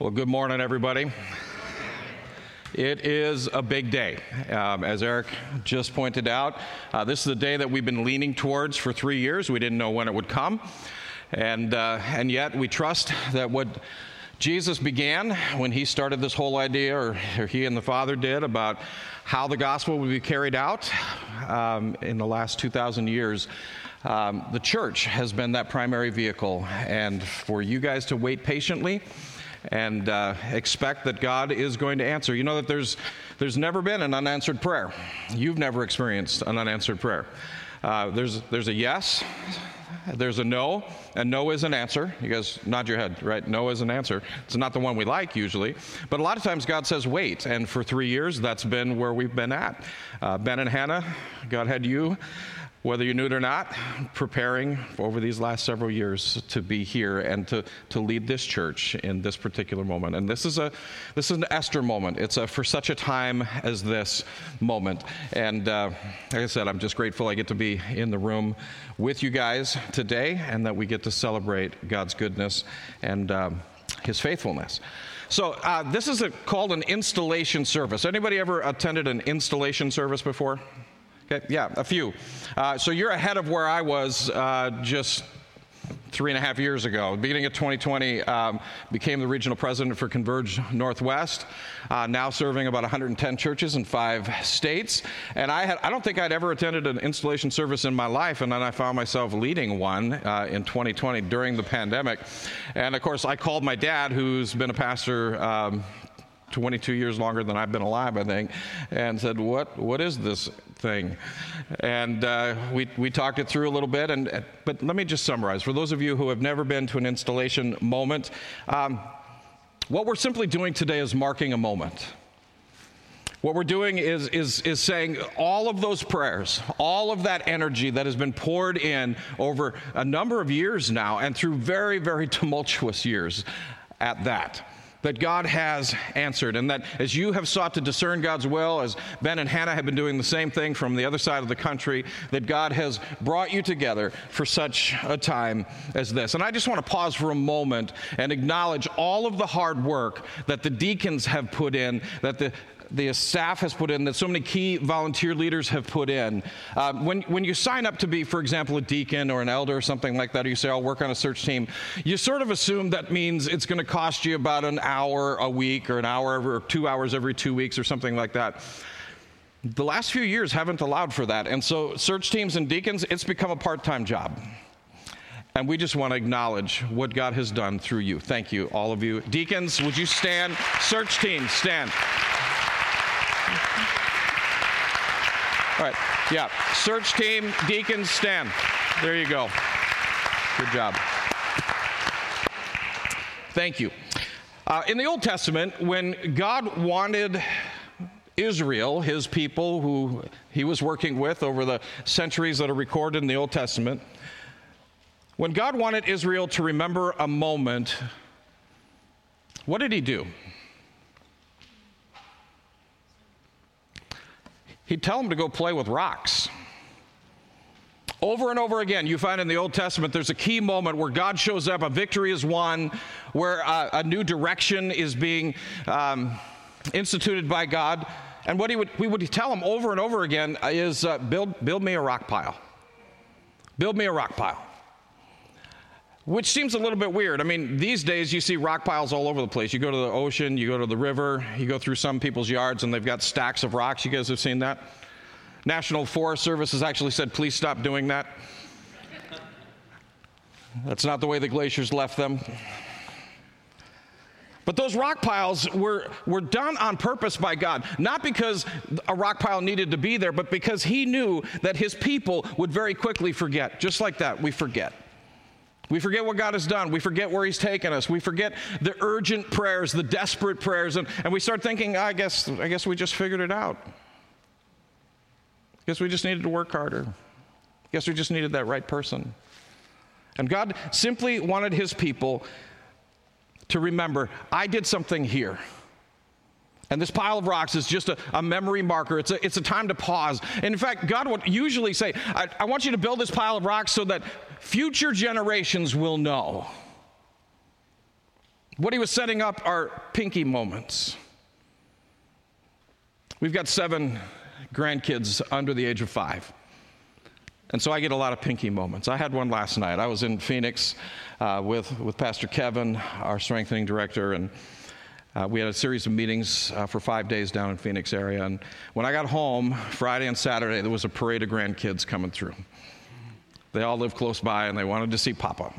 Well, good morning, everybody. It is a big day. Um, as Eric just pointed out, uh, this is the day that we've been leaning towards for three years. We didn't know when it would come. And, uh, and yet, we trust that what Jesus began when he started this whole idea, or, or he and the Father did, about how the gospel would be carried out um, in the last 2,000 years. Um, the church has been that primary vehicle, and for you guys to wait patiently and uh, expect that God is going to answer. You know that there's, there's never been an unanswered prayer. You've never experienced an unanswered prayer. Uh, there's, there's a yes, there's a no, and no is an answer. You guys nod your head, right? No is an answer. It's not the one we like usually, but a lot of times God says wait, and for three years that's been where we've been at. Uh, ben and Hannah, God had you whether you knew it or not, preparing over these last several years to be here and to, to lead this church in this particular moment. And this is a this is an Esther moment. It's a for such a time as this moment. And uh, like I said, I'm just grateful I get to be in the room with you guys today, and that we get to celebrate God's goodness and um, His faithfulness. So uh, this is a, called an installation service. Anybody ever attended an installation service before? Okay, yeah, a few. Uh, so you're ahead of where I was uh, just three and a half years ago. Beginning of 2020, um, became the regional president for Converge Northwest, uh, now serving about 110 churches in five states. And I, had, I don't think I'd ever attended an installation service in my life, and then I found myself leading one uh, in 2020 during the pandemic. And of course, I called my dad, who's been a pastor um, 22 years longer than I've been alive, I think, and said, "What? What is this thing?" And uh, we we talked it through a little bit. And but let me just summarize for those of you who have never been to an installation moment. Um, what we're simply doing today is marking a moment. What we're doing is, is, is saying all of those prayers, all of that energy that has been poured in over a number of years now and through very, very tumultuous years at that that God has answered, and that as you have sought to discern God's will, as Ben and Hannah have been doing the same thing from the other side of the country, that God has brought you together for such a time as this. And I just want to pause for a moment and acknowledge all of the hard work that the deacons have put in, that the the staff has put in, that so many key volunteer leaders have put in. Uh, when, when you sign up to be, for example, a deacon or an elder or something like that, or you say, I'll work on a search team, you sort of assume that means it's going to cost you about an hour a week or an hour or two hours every two weeks or something like that. The last few years haven't allowed for that. And so, search teams and deacons, it's become a part time job. And we just want to acknowledge what God has done through you. Thank you, all of you. Deacons, would you stand? Search teams, stand. All right. Yeah. Search team, deacons, stand. There you go. Good job. Thank you. Uh, in the Old Testament, when God wanted Israel, his people who he was working with over the centuries that are recorded in the Old Testament, when God wanted Israel to remember a moment, what did he do? He'd tell them to go play with rocks. Over and over again, you find in the Old Testament there's a key moment where God shows up, a victory is won, where uh, a new direction is being um, instituted by God. And what he would, we would tell him over and over again is uh, build, build me a rock pile. Build me a rock pile which seems a little bit weird. I mean, these days you see rock piles all over the place. You go to the ocean, you go to the river, you go through some people's yards, and they've got stacks of rocks. You guys have seen that? National Forest Service has actually said, please stop doing that. That's not the way the glaciers left them. But those rock piles were, were done on purpose by God, not because a rock pile needed to be there, but because He knew that His people would very quickly forget. Just like that, we forget. We forget what God has done. We forget where He's taken us. We forget the urgent prayers, the desperate prayers, and, and we start thinking, I guess, I guess we just figured it out. Guess we just needed to work harder. Guess we just needed that right person. And God simply wanted His people to remember, I did something here. And this pile of rocks is just a, a, memory marker. It's a, it's a time to pause. And in fact, God would usually say, I, I want you to build this pile of rocks so that future generations will know What he was setting up are pinky moments. We've got seven grandkids under the age of five. And so I get a lot of pinky moments. I had one last night. I was in Phoenix uh, with, with Pastor Kevin, our strengthening director, and uh, we had a series of meetings uh, for five days down in Phoenix area. And when I got home, Friday and Saturday, there was a parade of grandkids coming through. They all live close by and they wanted to see Papa.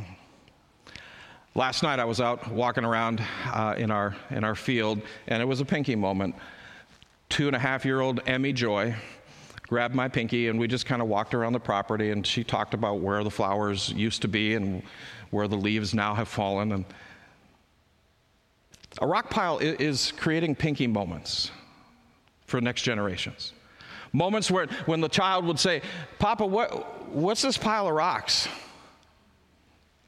Last night I was out walking around uh, in, our, in our field, and it was a pinky moment. Two and a half year old Emmy Joy grabbed my pinky, and we just kind of walked around the property, and she talked about where the flowers used to be and where the leaves now have fallen. And a rock pile is creating pinky moments for next generations. Moments where when the child would say, Papa, what, what's this pile of rocks?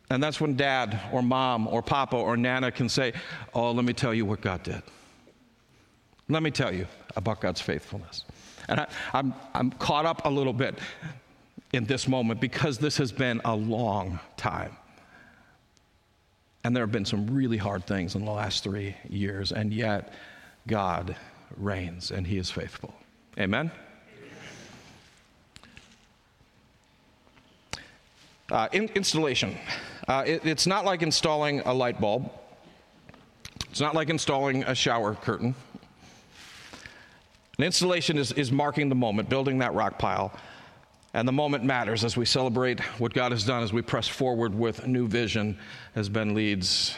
And that's when dad or mom or papa or nana can say, Oh, let me tell you what God did. Let me tell you about God's faithfulness. And I, I'm, I'm caught up a little bit in this moment because this has been a long time. And there have been some really hard things in the last three years, and yet God reigns and He is faithful. Amen? Uh, in, installation. Uh, it, it's not like installing a light bulb. It's not like installing a shower curtain. An installation is, is marking the moment, building that rock pile. And the moment matters as we celebrate what God has done as we press forward with new vision as Ben leads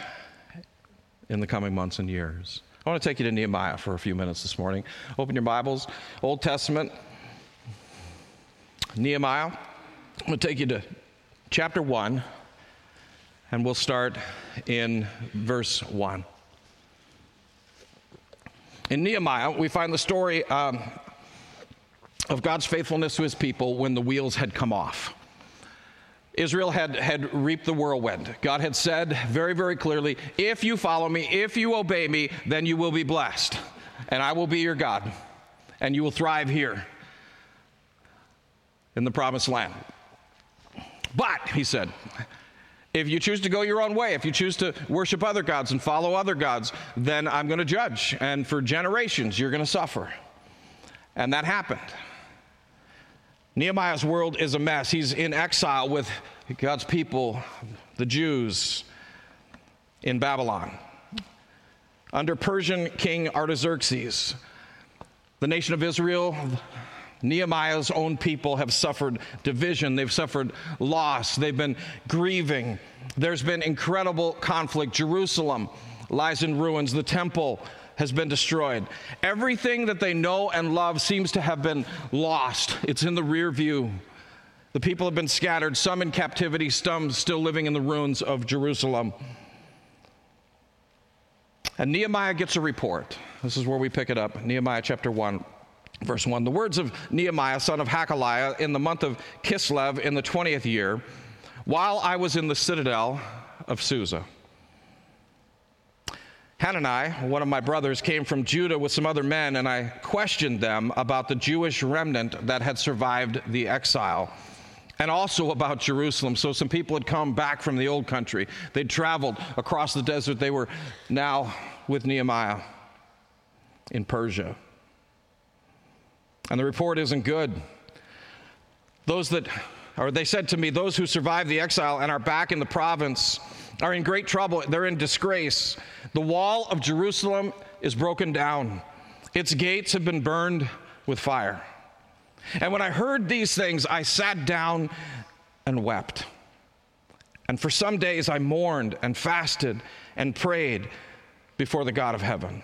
in the coming months and years. I want to take you to Nehemiah for a few minutes this morning. Open your Bibles, Old Testament, Nehemiah. I'm going to take you to chapter 1, and we'll start in verse 1. In Nehemiah, we find the story um, of God's faithfulness to his people when the wheels had come off. Israel had, had reaped the whirlwind. God had said very, very clearly, If you follow me, if you obey me, then you will be blessed, and I will be your God, and you will thrive here in the promised land. But, he said, if you choose to go your own way, if you choose to worship other gods and follow other gods, then I'm going to judge. And for generations, you're going to suffer. And that happened. Nehemiah's world is a mess. He's in exile with God's people, the Jews, in Babylon. Under Persian King Artaxerxes, the nation of Israel, Nehemiah's own people have suffered division, they've suffered loss, they've been grieving. There's been incredible conflict. Jerusalem lies in ruins, the temple has been destroyed. Everything that they know and love seems to have been lost. It's in the rear view. The people have been scattered, some in captivity, some still living in the ruins of Jerusalem. And Nehemiah gets a report. This is where we pick it up Nehemiah chapter 1, verse 1. The words of Nehemiah, son of Hakaliah, in the month of Kislev in the 20th year, while I was in the citadel of Susa. Hanani, one of my brothers, came from Judah with some other men, and I questioned them about the Jewish remnant that had survived the exile and also about Jerusalem. So, some people had come back from the old country. They'd traveled across the desert. They were now with Nehemiah in Persia. And the report isn't good. Those that, or they said to me, those who survived the exile and are back in the province are in great trouble. They're in disgrace. The wall of Jerusalem is broken down, its gates have been burned with fire. And when I heard these things, I sat down and wept. And for some days I mourned and fasted and prayed before the God of heaven.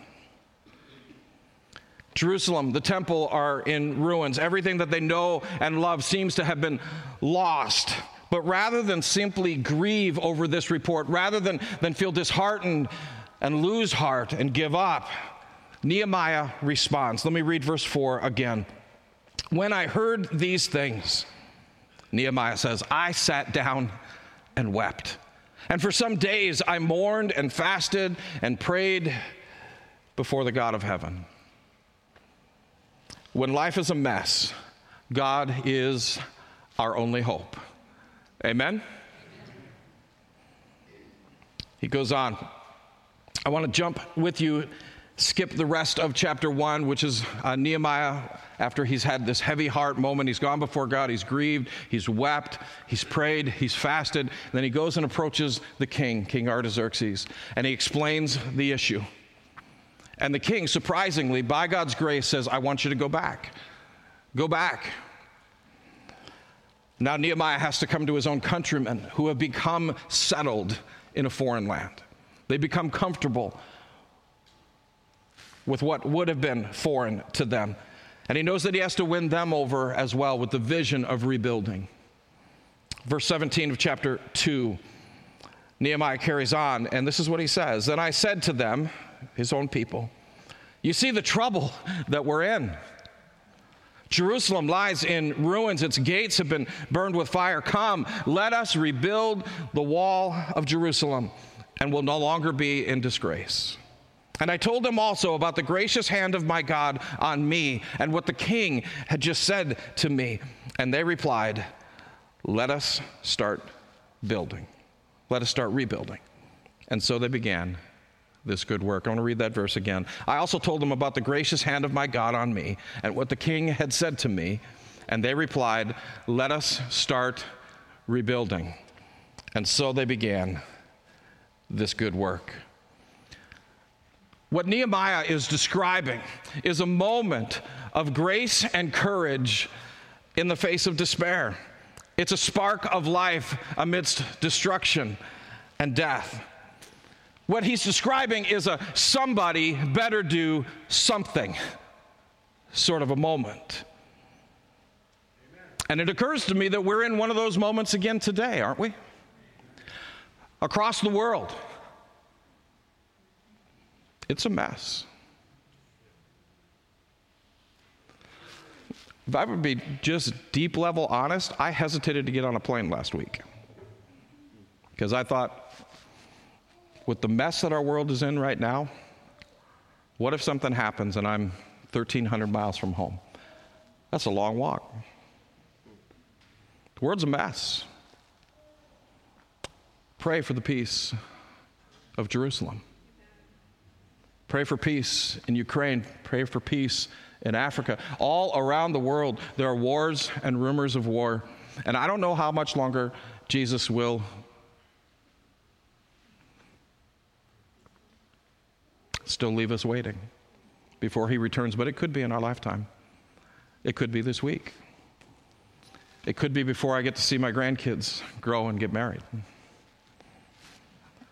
Jerusalem, the temple are in ruins. Everything that they know and love seems to have been lost. But rather than simply grieve over this report, rather than, than feel disheartened and lose heart and give up, Nehemiah responds. Let me read verse 4 again. When I heard these things, Nehemiah says, I sat down and wept. And for some days I mourned and fasted and prayed before the God of heaven. When life is a mess, God is our only hope. Amen? He goes on. I want to jump with you, skip the rest of chapter one, which is uh, Nehemiah after he's had this heavy heart moment. He's gone before God, he's grieved, he's wept, he's prayed, he's fasted. Then he goes and approaches the king, King Artaxerxes, and he explains the issue. And the king, surprisingly, by God's grace, says, I want you to go back. Go back. Now, Nehemiah has to come to his own countrymen who have become settled in a foreign land. They become comfortable with what would have been foreign to them. And he knows that he has to win them over as well with the vision of rebuilding. Verse 17 of chapter 2, Nehemiah carries on, and this is what he says Then I said to them, his own people, You see the trouble that we're in. Jerusalem lies in ruins. Its gates have been burned with fire. Come, let us rebuild the wall of Jerusalem and will no longer be in disgrace. And I told them also about the gracious hand of my God on me and what the king had just said to me. And they replied, Let us start building. Let us start rebuilding. And so they began this good work. I want to read that verse again. I also told them about the gracious hand of my God on me and what the king had said to me. And they replied, Let us start rebuilding. And so they began this good work. What Nehemiah is describing is a moment of grace and courage in the face of despair. It's a spark of life amidst destruction and death. What he's describing is a somebody better do something sort of a moment. And it occurs to me that we're in one of those moments again today, aren't we? Across the world, it's a mess. If I would be just deep level honest, I hesitated to get on a plane last week because I thought, with the mess that our world is in right now, what if something happens and I'm 1,300 miles from home? That's a long walk. The world's a mess. Pray for the peace of Jerusalem. Pray for peace in Ukraine. Pray for peace in Africa. All around the world, there are wars and rumors of war. And I don't know how much longer Jesus will still leave us waiting before he returns, but it could be in our lifetime. It could be this week. It could be before I get to see my grandkids grow and get married.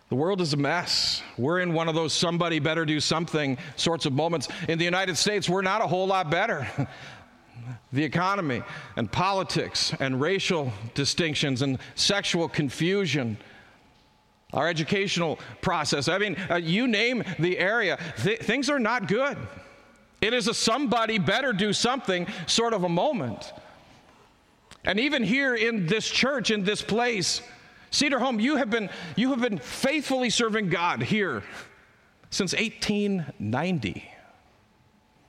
The world is a mess. We're in one of those somebody better do something sorts of moments. In the United States, we're not a whole lot better. the economy and politics and racial distinctions and sexual confusion, our educational process. I mean, uh, you name the area, th- things are not good. It is a somebody better do something sort of a moment. And even here in this church, in this place, Cedar Home, you have been, you have been faithfully serving God here since 1890.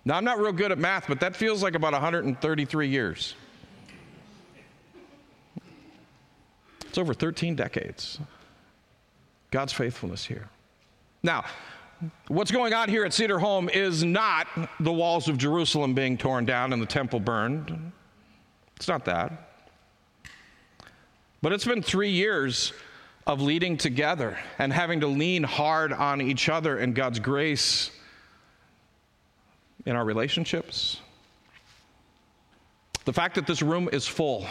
Now, I'm not real good at math, but that feels like about 133 years. It's over 13 decades. God's faithfulness here. Now, what's going on here at Cedar Home is not the walls of Jerusalem being torn down and the temple burned. It's not that. But it's been three years of leading together and having to lean hard on each other and God's grace in our relationships. The fact that this room is full,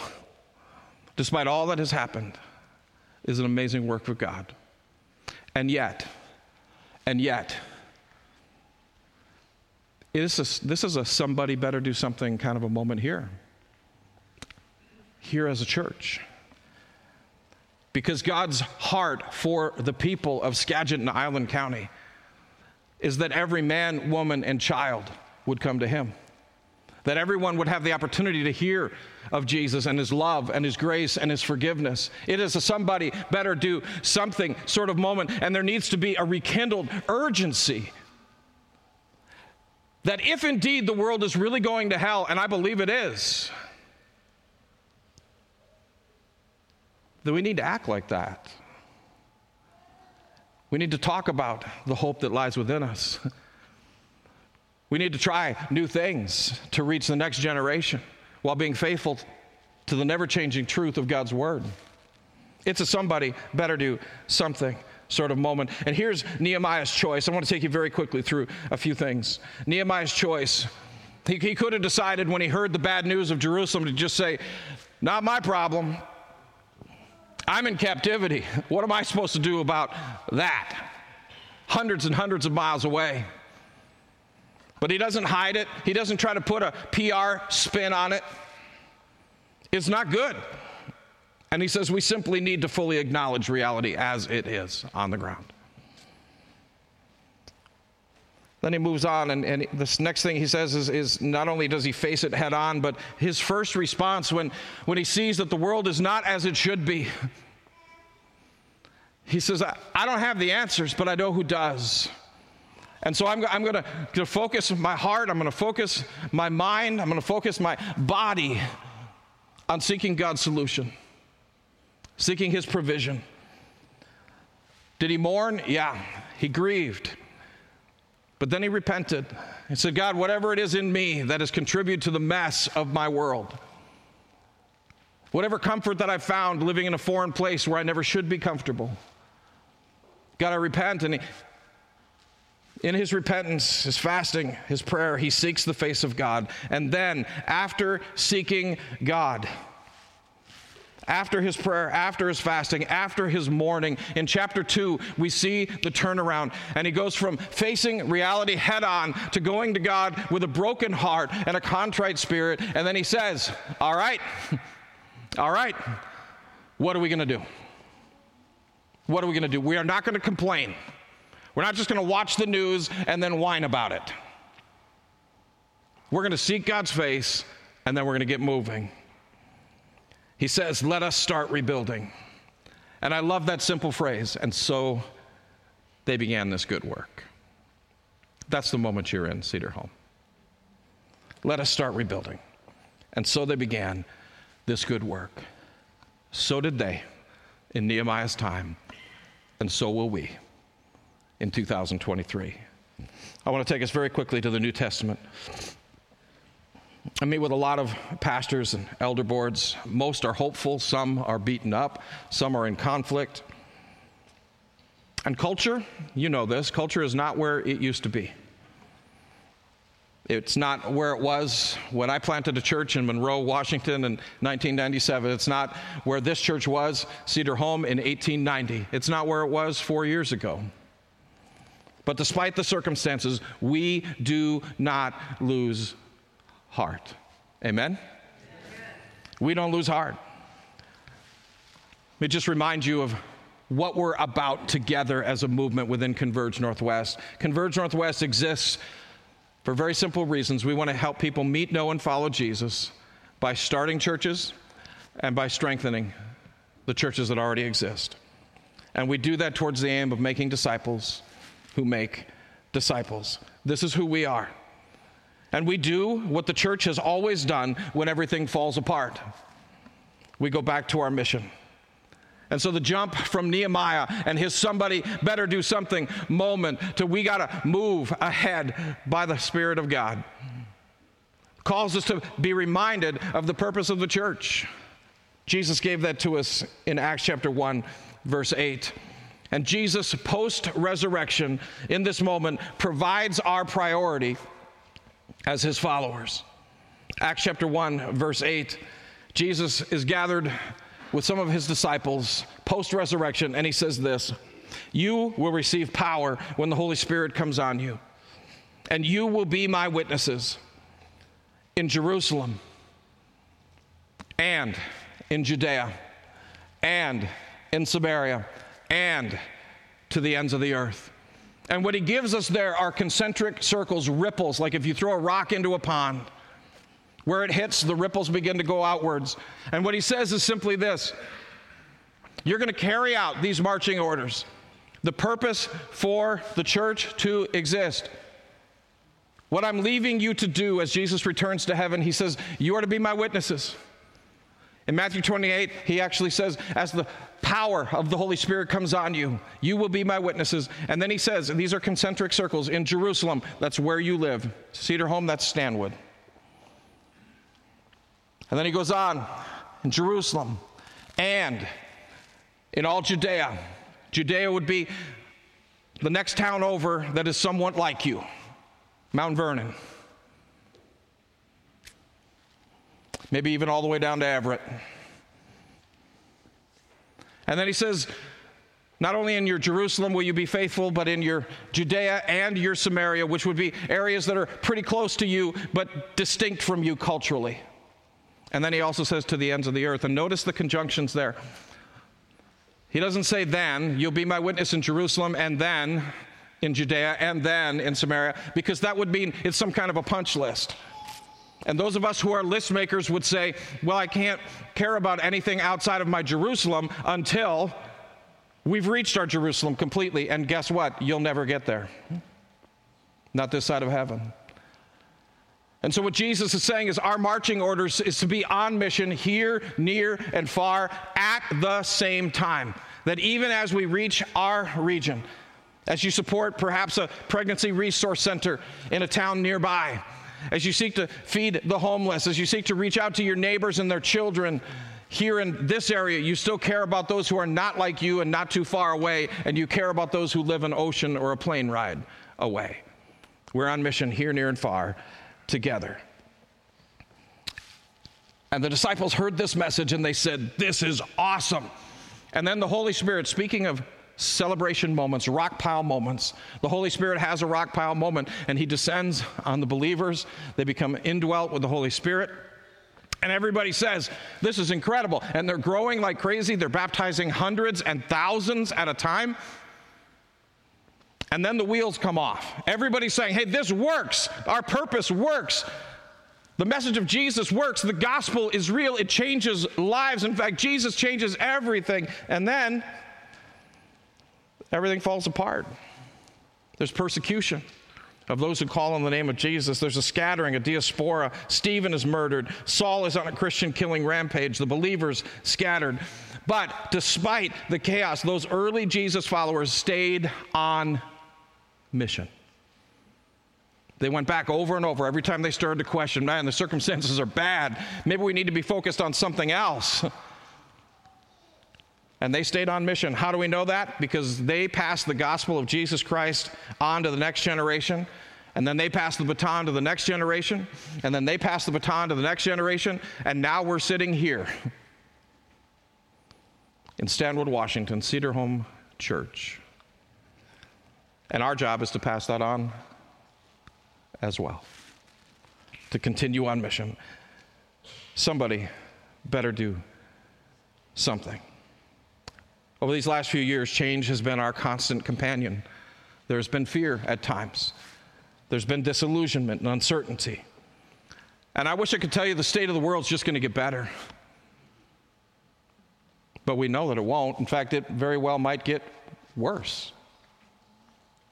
despite all that has happened, is an amazing work of God. And yet, and yet, this is, this is a somebody better do something kind of a moment here. Here as a church. Because God's heart for the people of Skagit and Island County is that every man, woman, and child would come to Him. That everyone would have the opportunity to hear of Jesus and His love and His grace and His forgiveness. It is a somebody better do something sort of moment, and there needs to be a rekindled urgency that if indeed the world is really going to hell, and I believe it is, that we need to act like that. We need to talk about the hope that lies within us. We need to try new things to reach the next generation while being faithful to the never changing truth of God's Word. It's a somebody better do something sort of moment. And here's Nehemiah's choice. I want to take you very quickly through a few things. Nehemiah's choice. He, he could have decided when he heard the bad news of Jerusalem to just say, Not my problem. I'm in captivity. What am I supposed to do about that? Hundreds and hundreds of miles away. But he doesn't hide it, he doesn't try to put a PR spin on it. It's not good. And he says we simply need to fully acknowledge reality as it is on the ground. Then he moves on, and, and this next thing he says is, is, not only does he face it head on, but his first response when, when he sees that the world is not as it should be, he says, I, I don't have the answers, but I know who does. And so I'm, I'm going to focus my heart, I'm going to focus my mind, I'm going to focus my body on seeking God's solution, seeking His provision. Did he mourn? Yeah, he grieved. But then he repented and said, God, whatever it is in me that has contributed to the mess of my world, whatever comfort that I found living in a foreign place where I never should be comfortable, God, I repent. And he, in his repentance, his fasting, his prayer, he seeks the face of God. And then, after seeking God, after his prayer, after his fasting, after his mourning, in chapter 2, we see the turnaround. And he goes from facing reality head on to going to God with a broken heart and a contrite spirit. And then he says, All right, all right, what are we going to do? What are we going to do? We are not going to complain. We're not just going to watch the news and then whine about it. We're going to seek God's face and then we're going to get moving. He says, Let us start rebuilding. And I love that simple phrase. And so they began this good work. That's the moment you're in, Cedar Home. Let us start rebuilding. And so they began this good work. So did they in Nehemiah's time, and so will we in 2023. I want to take us very quickly to the New Testament. I meet with a lot of pastors and elder boards. Most are hopeful, some are beaten up, some are in conflict. And culture, you know this, culture is not where it used to be. It's not where it was when I planted a church in Monroe, Washington in 1997. It's not where this church was, Cedar Home, in 1890. It's not where it was four years ago. But despite the circumstances, we do not lose heart. Amen? We don't lose heart. Let me just remind you of what we're about together as a movement within Converge Northwest. Converge Northwest exists for very simple reasons. We want to help people meet, know, and follow Jesus by starting churches and by strengthening the churches that already exist. And we do that towards the aim of making disciples who make disciples. This is who we are. And we do what the church has always done when everything falls apart we go back to our mission. And so the jump from Nehemiah and his somebody better do something moment to we got to move ahead by the Spirit of God calls us to be reminded of the purpose of the church. Jesus gave that to us in Acts chapter 1, verse 8. And Jesus, post resurrection, in this moment, provides our priority as his followers. Acts chapter 1, verse 8, Jesus is gathered with some of his disciples post resurrection, and he says this You will receive power when the Holy Spirit comes on you, and you will be my witnesses in Jerusalem and in Judea and in Samaria and to the ends of the earth. And what he gives us there are concentric circles, ripples, like if you throw a rock into a pond. Where it hits, the ripples begin to go outwards. And what he says is simply this You're going to carry out these marching orders. The purpose for the church to exist. What I'm leaving you to do as Jesus returns to heaven, he says, You are to be my witnesses. In Matthew 28, he actually says, As the power of the Holy Spirit comes on you, you will be my witnesses. And then he says, these are concentric circles in Jerusalem, that's where you live. Cedar Home, that's Stanwood. And then he goes on in Jerusalem and in all Judea. Judea would be the next town over that is somewhat like you, Mount Vernon. Maybe even all the way down to Everett. And then he says, not only in your Jerusalem will you be faithful, but in your Judea and your Samaria, which would be areas that are pretty close to you, but distinct from you culturally. And then he also says to the ends of the earth. And notice the conjunctions there. He doesn't say then, you'll be my witness in Jerusalem, and then in Judea, and then in Samaria, because that would mean it's some kind of a punch list. And those of us who are list makers would say, well, I can't care about anything outside of my Jerusalem until we've reached our Jerusalem completely. And guess what? You'll never get there. Not this side of heaven. And so, what Jesus is saying is, our marching orders is to be on mission here, near, and far at the same time. That even as we reach our region, as you support perhaps a pregnancy resource center in a town nearby, as you seek to feed the homeless, as you seek to reach out to your neighbors and their children, here in this area, you still care about those who are not like you and not too far away, and you care about those who live an ocean or a plane ride away. We're on mission here, near, and far together. And the disciples heard this message and they said, This is awesome. And then the Holy Spirit, speaking of celebration moments, rock pile moments, the Holy Spirit has a rock pile moment and he descends on the believers. They become indwelt with the Holy Spirit. And everybody says, This is incredible. And they're growing like crazy. They're baptizing hundreds and thousands at a time. And then the wheels come off. Everybody's saying, hey, this works. Our purpose works. The message of Jesus works. The gospel is real. It changes lives. In fact, Jesus changes everything. And then everything falls apart. There's persecution of those who call on the name of Jesus. There's a scattering, a diaspora. Stephen is murdered. Saul is on a Christian killing rampage. The believers scattered. But despite the chaos, those early Jesus followers stayed on mission. They went back over and over every time they started to question, man, the circumstances are bad. Maybe we need to be focused on something else. And they stayed on mission. How do we know that? Because they passed the gospel of Jesus Christ on to the next generation. And then they passed the baton to the next generation. And then they passed the baton to the next generation. And now we're sitting here in Stanwood, Washington, Cedar Home Church. And our job is to pass that on as well, to continue on mission. Somebody better do something. Over these last few years, change has been our constant companion. There's been fear at times, there's been disillusionment and uncertainty. And I wish I could tell you the state of the world is just going to get better. But we know that it won't. In fact, it very well might get worse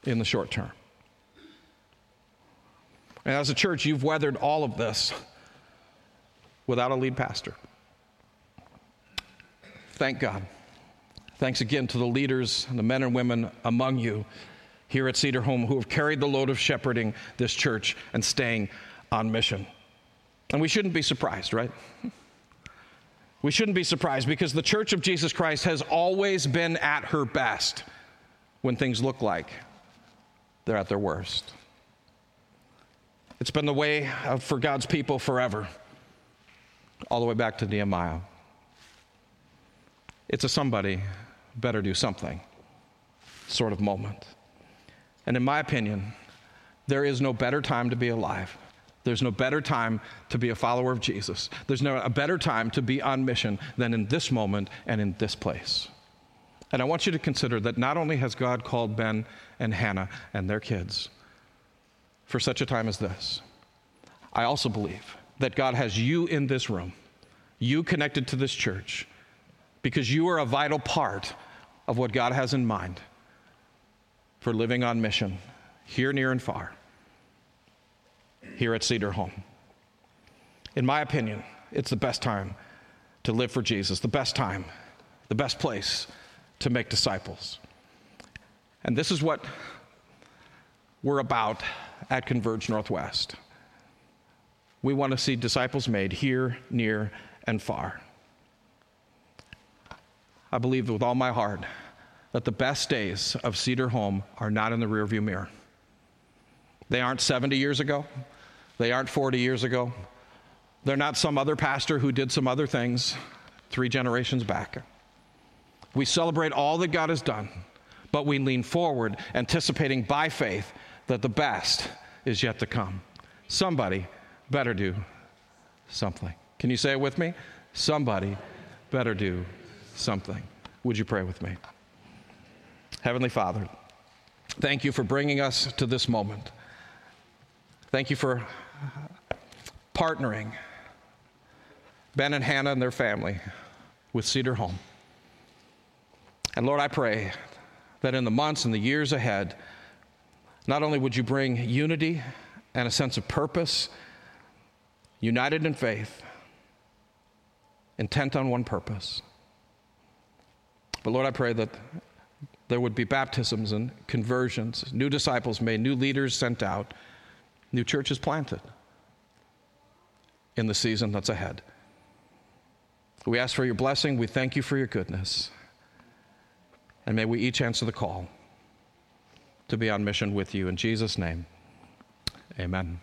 in the short term. And as a church, you've weathered all of this without a lead pastor. Thank God. Thanks again to the leaders and the men and women among you here at Cedar Home who have carried the load of shepherding this church and staying on mission. And we shouldn't be surprised, right? We shouldn't be surprised because the church of Jesus Christ has always been at her best when things look like they're at their worst. It's been the way for God's people forever, all the way back to Nehemiah. It's a somebody better do something sort of moment. And in my opinion, there is no better time to be alive. There's no better time to be a follower of Jesus. There's no a better time to be on mission than in this moment and in this place. And I want you to consider that not only has God called Ben and Hannah and their kids for such a time as this, I also believe that God has you in this room, you connected to this church, because you are a vital part of what God has in mind for living on mission here, near, and far, here at Cedar Home. In my opinion, it's the best time to live for Jesus, the best time the best place to make disciples. And this is what we're about at Converge Northwest. We want to see disciples made here, near, and far. I believe with all my heart that the best days of Cedar Home are not in the rearview mirror. They aren't 70 years ago. They aren't 40 years ago. They're not some other pastor who did some other things three generations back. We celebrate all that God has done, but we lean forward, anticipating by faith that the best is yet to come. Somebody better do something. Can you say it with me? Somebody better do something. Would you pray with me? Heavenly Father, thank you for bringing us to this moment. Thank you for partnering Ben and Hannah and their family with Cedar Home. And Lord, I pray that in the months and the years ahead, not only would you bring unity and a sense of purpose, united in faith, intent on one purpose. But Lord, I pray that there would be baptisms and conversions, new disciples made, new leaders sent out, new churches planted in the season that's ahead. We ask for your blessing. We thank you for your goodness. And may we each answer the call to be on mission with you. In Jesus' name, amen.